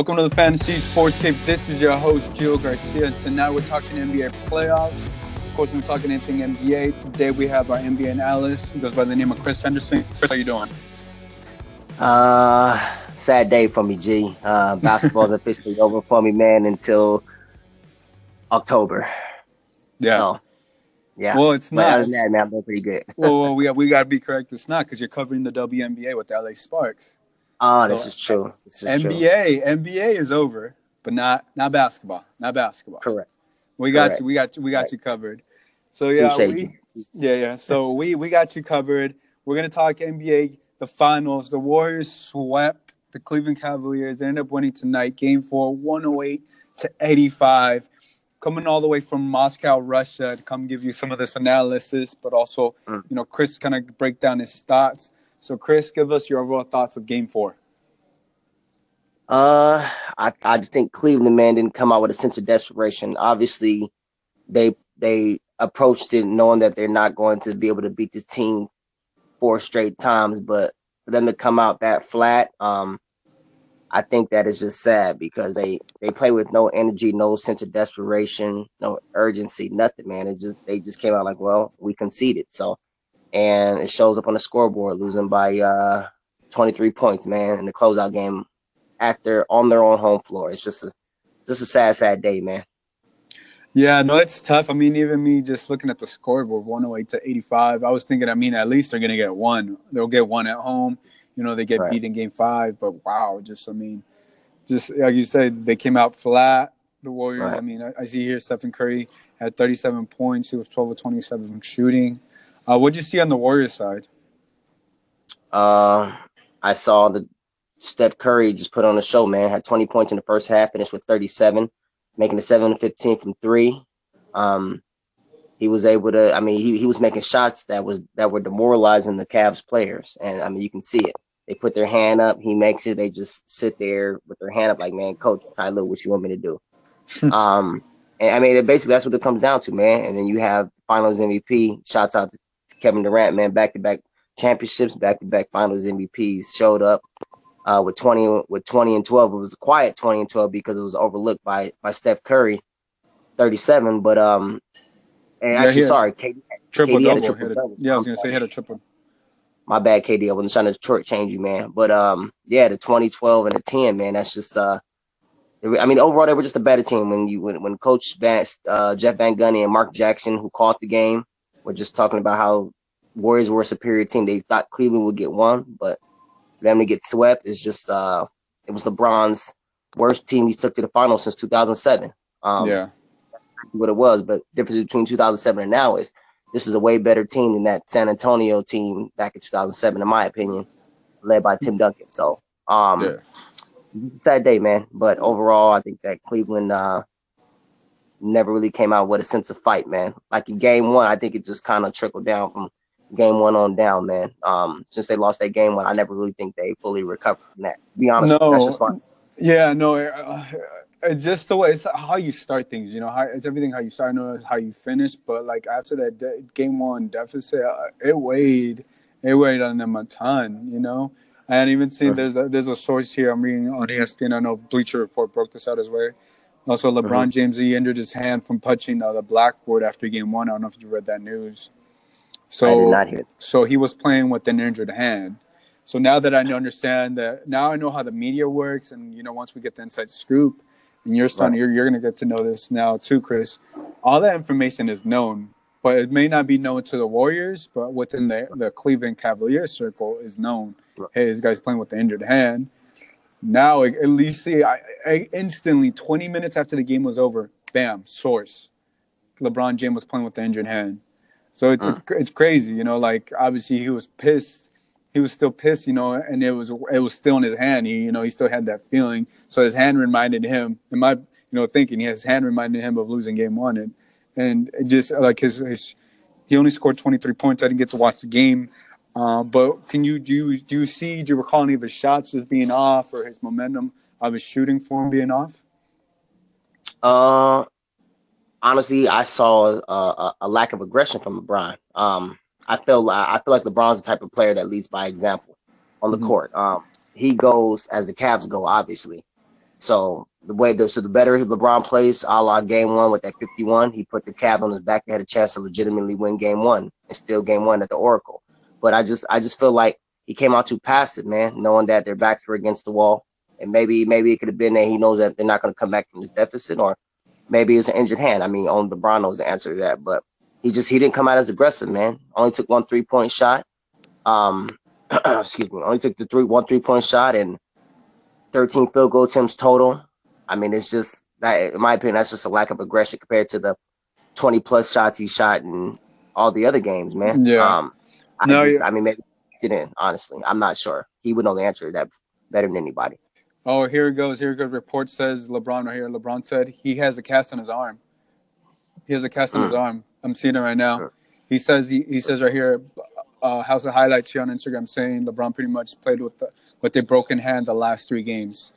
Welcome to the Fantasy Sports Cave. This is your host, Gio Garcia. Tonight we're talking NBA playoffs. Of course, we're talking anything NBA. Today we have our NBA analyst. He goes by the name of Chrys Henderson. Chrys, how you doing? Uh, sad day for me, G. Uh, basketball's officially over for me, man, until October. Yeah. So, yeah. Well, it's but not. other than that, man, I'm pretty good. well, well, we got, we got to be correct. It's not because you're covering the WNBA with the LA Sparks. Oh, So, this is true. This is true. NBA, NBA is over, but not not basketball. Not basketball. Correct. We got Correct. you. We got you. We got you covered. So yeah, we, yeah, yeah. So we we got you covered. We're gonna talk NBA, the finals. The Warriors swept the Cleveland Cavaliers. They ended up winning tonight, Game Four, 108 to 85. Coming all the way from Moscow, Russia, to come give you some of this analysis, but also, Mm. you know, Chrys kind of break down his thoughts. So, Chrys, give us your overall thoughts of Game Four. Uh, I, I just think Cleveland man didn't come out with a sense of desperation. Obviously, they they approached it knowing that they're not going to be able to beat this team four straight times, but for them to come out that flat, um, I think that is just sad because they they play with no energy, no sense of desperation, no urgency, nothing, man. It just they just came out like, well, we conceded, so and it shows up on the scoreboard, losing by uh 23 points, man, in the closeout game at their on their own home floor. It's just a just a sad, sad day, man. Yeah, no, it's tough. I mean, even me just looking at the scoreboard, 108 to 85, I was thinking, I mean, at least they're going to get one. They'll get one at home. You know, they get Right. beat in game five, but wow, just, I mean, just like you said, they came out flat. The Warriors, Right. I mean, I, I see here Stephen Curry had 37 points. He was 12 of 27 from shooting. Uh, what'd you see on the Warriors side? Uh, I saw the Steph Curry just put on a show, man. Had 20 points in the first half, finished with 37, making it 7 to 15 from three. Um, he was able to. I mean, he, he was making shots that was that were demoralizing the Cavs players, and I mean, you can see it. They put their hand up, he makes it. They just sit there with their hand up, like, man, coach, Ty Lue, what you want me to do? um, and I mean, basically, that's what it comes down to, man. And then you have Finals MVP. Shouts out to Kevin Durant, man. Back to back championships, back to back Finals MVPs showed up uh, with twenty with twenty and twelve. It was a quiet twenty and twelve because it was overlooked by by Steph Curry, thirty seven. But um, and Yeah, actually, had sorry, KD, Triple KD had a double. triple-double. Yeah, I was going to say, he had a triple. my bad, KD. I wasn't trying to short change you, man. But um, yeah, the 2012 and the 10, man. That's just uh, I mean, overall they were just a better team when you when when Coach Vance, uh, Jeff Van Gundy and Mark Jackson, who caught the game, were just talking about how Warriors were a superior team. They thought Cleveland would get one, but for them to get swept is just uh, it was LeBron's worst team he's took to the finals since 2007. Um, yeah. what it was, but difference between 2007 and now is this is a way better team than that San Antonio team back in 2007, in my opinion, led by Tim Duncan. So, um, Yeah. sad day, man. But overall, I think that Cleveland uh, never really came out with a sense of fight, man. Like in game one, I think it just kind of trickled down from game one on down, man. Um, since they lost that game one, I never really think they fully recovered from that. To be honest, No. that's just fine. Yeah, no, uh, it's just the way it's how you start things. You know, how, it's everything how you start. I know it's how you finish, but like after that de- game one deficit, uh, it weighed, it weighed on them a ton. You know, and even see there's a, there's a source here I'm reading on ESPN. I know Bleacher Report broke this out as well. Also, LeBron James he injured his hand from punching uh, the blackboard after game one. I don't know if you read that news. So I did not hear. so he was playing with an injured hand. So now that I understand that, now I know how the media works, and you know, once we get the inside scoop, and you're starting, Right. you're, you're going to get to know this now too, Chrys. All that information is known, but it may not be known to the Warriors, but within the the Cleveland Cavaliers circle is known. Right. Hey, this guy's playing with the injured hand. Now, at least see, I, I instantly, 20 minutes after the game was over, bam, source. LeBron James was playing with the injured hand. So it's, it's mm. it's crazy, you know. Like obviously he was pissed. He was still pissed, you know, and it was it was still in his hand. He you know he still had that feeling. So his hand reminded him. In my you know thinking, his hand reminded him of losing game one, and and just like his his he only scored 23 points. I didn't get to watch the game, uh, but can you do you, do you see do you recall any of his shots as being off or his momentum of his shooting form being off? Uh, honestly, I saw a, a, a lack of aggression from LeBron. Um, I feel I feel like LeBron's the type of player that leads by example on the Mhm. court. Um, he goes as the Cavs go, obviously. So the way the so the better LeBron plays, a la game one with that 51, he put the Cavs on his back. They had a chance to legitimately win game one and still game one at the Oracle. But I just I just feel like he came out too passive, man, knowing that their backs were against the wall. And maybe maybe it could have been that he knows that they're not going to come back from this deficit, or maybe it's an injured hand. I mean, only LeBron knows the answer to that. But he just he didn't come out as aggressive, man. Only took one three point shot. Um, excuse me, only took the three one three point shot and 13 field goal attempts total. I mean, it's just that, in my opinion, that's just a lack of aggression compared to the 20 plus shots he shot in all the other games, man. Yeah. Um, I No, just. I mean, maybe he didn't. Honestly, I'm not sure. He would know the answer to that better than anybody. Oh, here it goes. Here it goes. Report says LeBron right here. LeBron said he has a cast on his arm. He has a cast on his arm. I'm seeing it right now. Mm. He says he, he says right here, uh, House of Highlights here on Instagram saying LeBron pretty much played with the with a broken hand the last three games.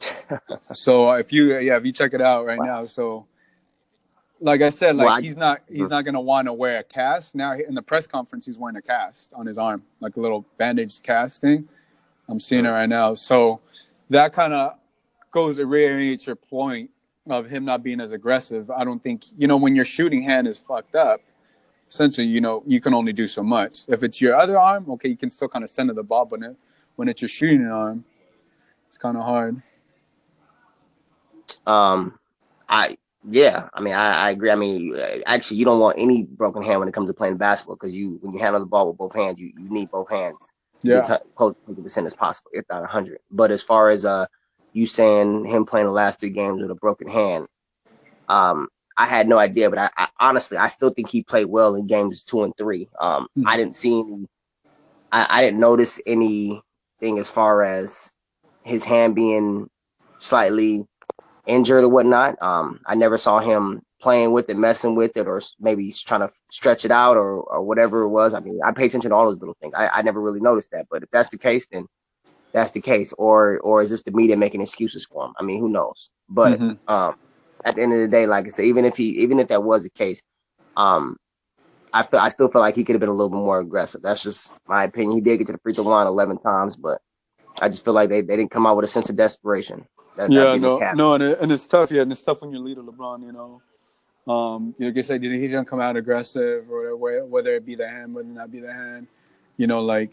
so if you yeah if you check it out right now, so like I said, like Well, I- he's not he's not gonna want to wear a cast now. In the press conference, he's wearing a cast on his arm, like a little bandage cast thing. I'm seeing it right now. So that kind of goes to reiterate your point of him not being as aggressive. I don't think you know when your shooting hand is fucked up. Essentially, you know you can only do so much. If it's your other arm, okay, you can still kind of send to the ball, but when it's your shooting arm, it's kind of hard. Um, I yeah, I mean, I, I agree. I mean, actually, you don't want any broken hand when it comes to playing basketball because you when you handle the ball with both hands, you, you need both hands. Yeah, as close to 100 percent as possible, if not 100. But as far as uh, you saying him playing the last three games with a broken hand, um, I had no idea. But I, I honestly, I still think he played well in games two and three. Um, Hmm. I didn't see any. I, I didn't notice anything as far as his hand being slightly injured or whatnot. Um, I never saw him playing with it, messing with it, or maybe he's trying to stretch it out or, or whatever it was. I mean, I pay attention to all those little things. I, I never really noticed that, but if that's the case, then that's the case. Or or is this the media making excuses for him? I mean, who knows? But Mhm. um, at the end of the day, like I said, even if he even if that was the case, um, I feel I still feel like he could have been a little bit more aggressive. That's just my opinion. He did get to the free throw line eleven times, but I just feel like they, they didn't come out with a sense of desperation. That, that yeah, no, no, and, it, and it's tough. Yeah, and it's tough when you're leader LeBron. You know, um, you know, like I said, he didn't come out aggressive, or whether whether it be the hand, whether it not be the hand. You know, like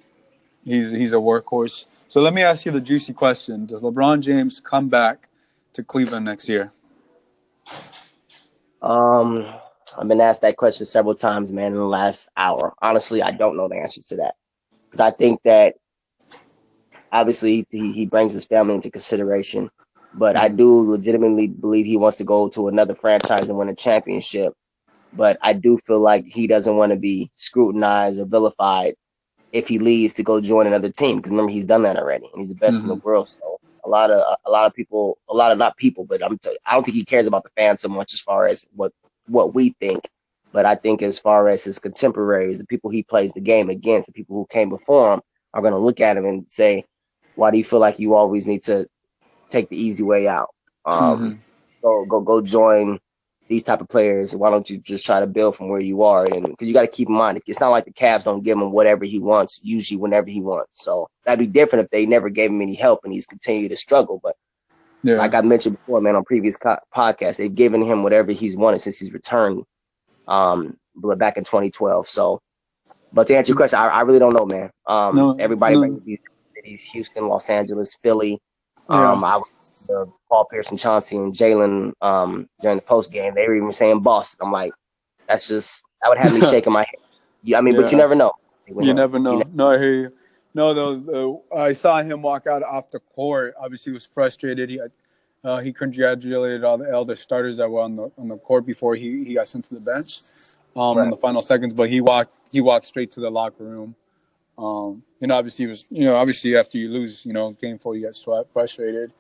he's he's a workhorse. So let me ask you the juicy question: Does LeBron James come back to Cleveland next year? Um, I've been asked that question several times, man, in the last hour. Honestly, I don't know the answer to that because I think that obviously he, he brings his family into consideration, but I mm-hmm. do legitimately believe he wants to go to another franchise and win a championship. But I do feel like he doesn't want to be scrutinized or vilified if he leaves to go join another team because remember he's done that already and he's the best in the mm-hmm. world. So a lot of a lot of people, a lot of not people, but I'm t- I don't think he cares about the fans so much as far as what what we think. But I think as far as his contemporaries, the people he plays the game against, the people who came before him, are going to look at him and say, "Why do you feel like you always need to take the easy way out? Um, Go go go join these type of players. Why don't you just try to build from where you are? And because you got to keep in mind, it's not like the Cavs don't give him whatever he wants, usually whenever he wants. So that'd be different if they never gave him any help and he's continued to struggle. But Yeah, like I mentioned before, man, on previous co- podcasts, they've given him whatever he's wanted since he's returned, um, back in 2012. So, but to answer your question, I, I really don't know, man. Um, No, everybody no. these cities: Houston, Los Angeles, Philly. Yeah. Um, I was uh, Paul Pierce and Chauncey and Jalen um during the post game. They were even saying Boston. I'm like, that's just that would have me shaking my head. Yeah, I mean, but you never know. you never know. ne- no, I hear you. No, though, uh, I saw him walk out off the court. Obviously, he was frustrated. He uh, he congratulated all the elder starters that were on the on the court before he, he got sent to the bench um, in the final seconds. But he walked he walked straight to the locker room. Um, know, obviously, was you know obviously after you lose, you know, game four, you get sweat, frustrated.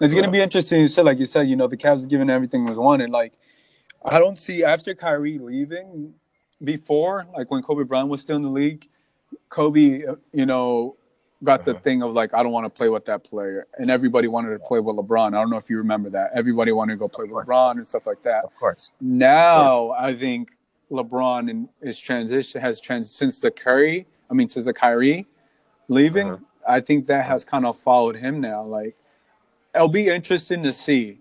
It's gonna be interesting. You said like you said, you know, the Cavs given everything was wanted. Like I don't see after Kyrie leaving, before like when Kobe Bryant was still in the league, Kobe, you know, got the Uh-huh. thing of like I don't want to play with that player, and everybody wanted to play with LeBron. I don't know if you remember that. Everybody wanted to go play with. LeBron and stuff like that. Of course. Now I think LeBron in his transition has trans since the Curry. I mean, since the Kyrie leaving, Uh-huh. I think that has kind of followed him now. Like it'll be interesting to see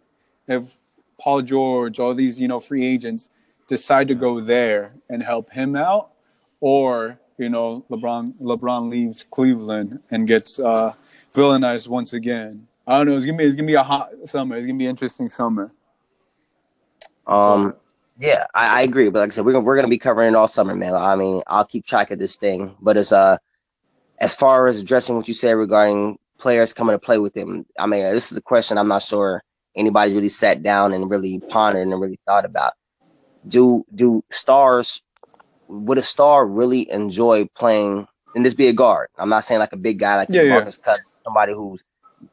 if Paul George, all these you know free agents decide to go there and help him out, or you know LeBron LeBron leaves Cleveland and gets uh, villainized once again. I don't know. It's gonna be it's gonna be a hot summer. It's gonna be an interesting summer. Um, yeah, I, I agree. But like I said, we're gonna, we're gonna be covering it all summer, man. I mean, I'll keep track of this thing. But as uh, as far as addressing what you said regarding players coming to play with him, I mean, this is a question I'm not sure anybody's really sat down and really pondered and really thought about. Do do stars would a star really enjoy playing and this be a guard? I'm not saying like a big guy like Yeah, yeah. Marcus Cut, somebody who's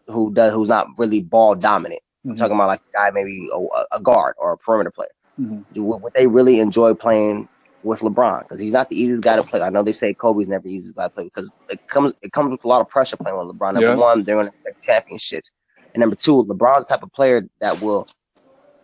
who does who's not really ball dominant. I'm Mhm. talking about like a guy maybe a, a guard or a perimeter player. Mhm. Do would they really enjoy playing with LeBron? Because he's not the easiest guy to play. I know they say Kobe's never the easiest guy to play because it comes it comes with a lot of pressure playing with LeBron. Number Yeah. one, they're going to expect championships, and number two, LeBron's the type of player that will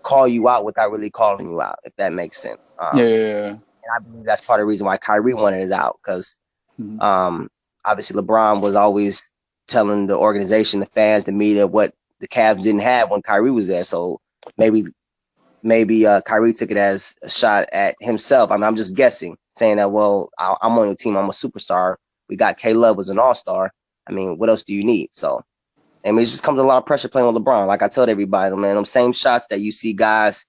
call you out without really calling you out, if that makes sense. Um, Yeah, yeah, yeah. and I believe that's part of the reason why Kyrie wanted it out because Mhm. um, obviously LeBron was always telling the organization, the fans, the media what the Cavs didn't have when Kyrie was there. So maybe maybe uh, Kyrie took it as a shot at himself. I mean, I'm just guessing, saying that well, I, I'm on your team, I'm a superstar. We got K Love was an all star. I mean, what else do you need? So. I mean, it just comes a lot of pressure playing with LeBron. Like I told everybody, man, them same shots that you see guys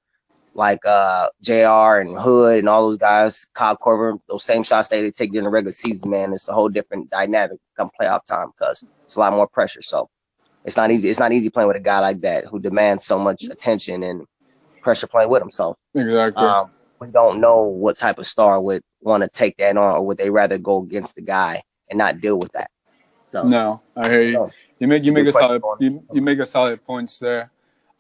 like uh JR and Hood and all those guys, Kyle Korver, those same shots that they take during the regular season, man, it's a whole different dynamic come playoff time because it's a lot more pressure. So it's not easy. It's not easy playing with a guy like that who demands so much attention and pressure playing with him. So Exactly. um, we don't know what type of star would want to take that on, or would they rather go against the guy and not deal with that? So no, I hear you. No. You make you a make a solid you, you make a solid points there.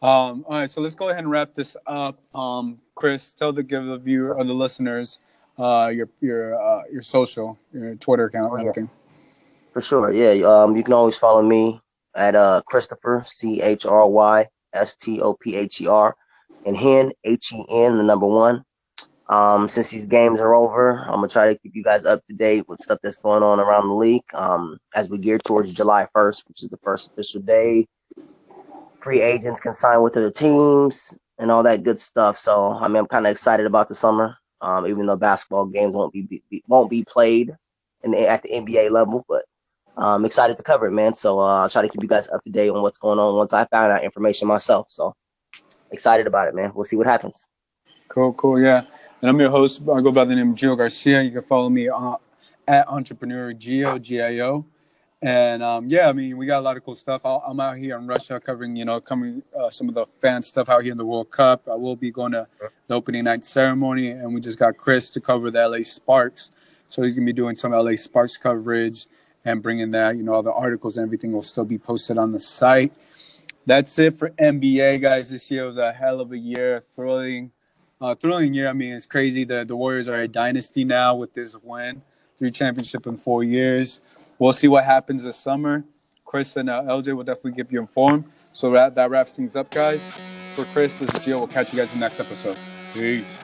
Um, all right, so let's go ahead and wrap this up. Um, Chrys, tell the give the viewer or the listeners uh, your your uh, your social, your Twitter account, Oh, yeah. everything. For sure, yeah. Um, you can always follow me at uh Chrystopher C H R Y S T O P H E R and Hen H E N the number one. Um, since these games are over, I'm gonna try to keep you guys up to date with stuff that's going on around the league. Um, as we gear towards July 1st, which is the first official day, free agents can sign with their teams and all that good stuff. So, I mean, I'm kind of excited about the summer. Um, even though basketball games won't be, be won't be played in the, at the NBA level, but I'm excited to cover it, man. So uh, I'll try to keep you guys up to date on what's going on once I find out information myself. So excited about it, man. We'll see what happens. Cool, cool, yeah. And I'm your host. I go by the name of Gio Garcia. You can follow me uh, at Entrepreneur Gio G I O. And um, yeah, I mean, we got a lot of cool stuff. I'll, I'm out here in Russia covering, you know, coming uh, some of the fan stuff out here in the World Cup. I will be going to the opening night ceremony, and we just got Chrys to cover the LA Sparks. So he's gonna be doing some LA Sparks coverage and bringing that, you know, all the articles and everything will still be posted on the site. That's it for NBA, guys. This year was a hell of a year, thrilling, uh, thrilling year. I mean, it's crazy. The the Warriors are a dynasty now with this win, three championship in four years. We'll see what happens this summer. Chrys and uh, LJ will definitely keep you informed. So that, that wraps things up, guys. For Chrys, this is Gio. We'll catch you guys in the next episode. Peace.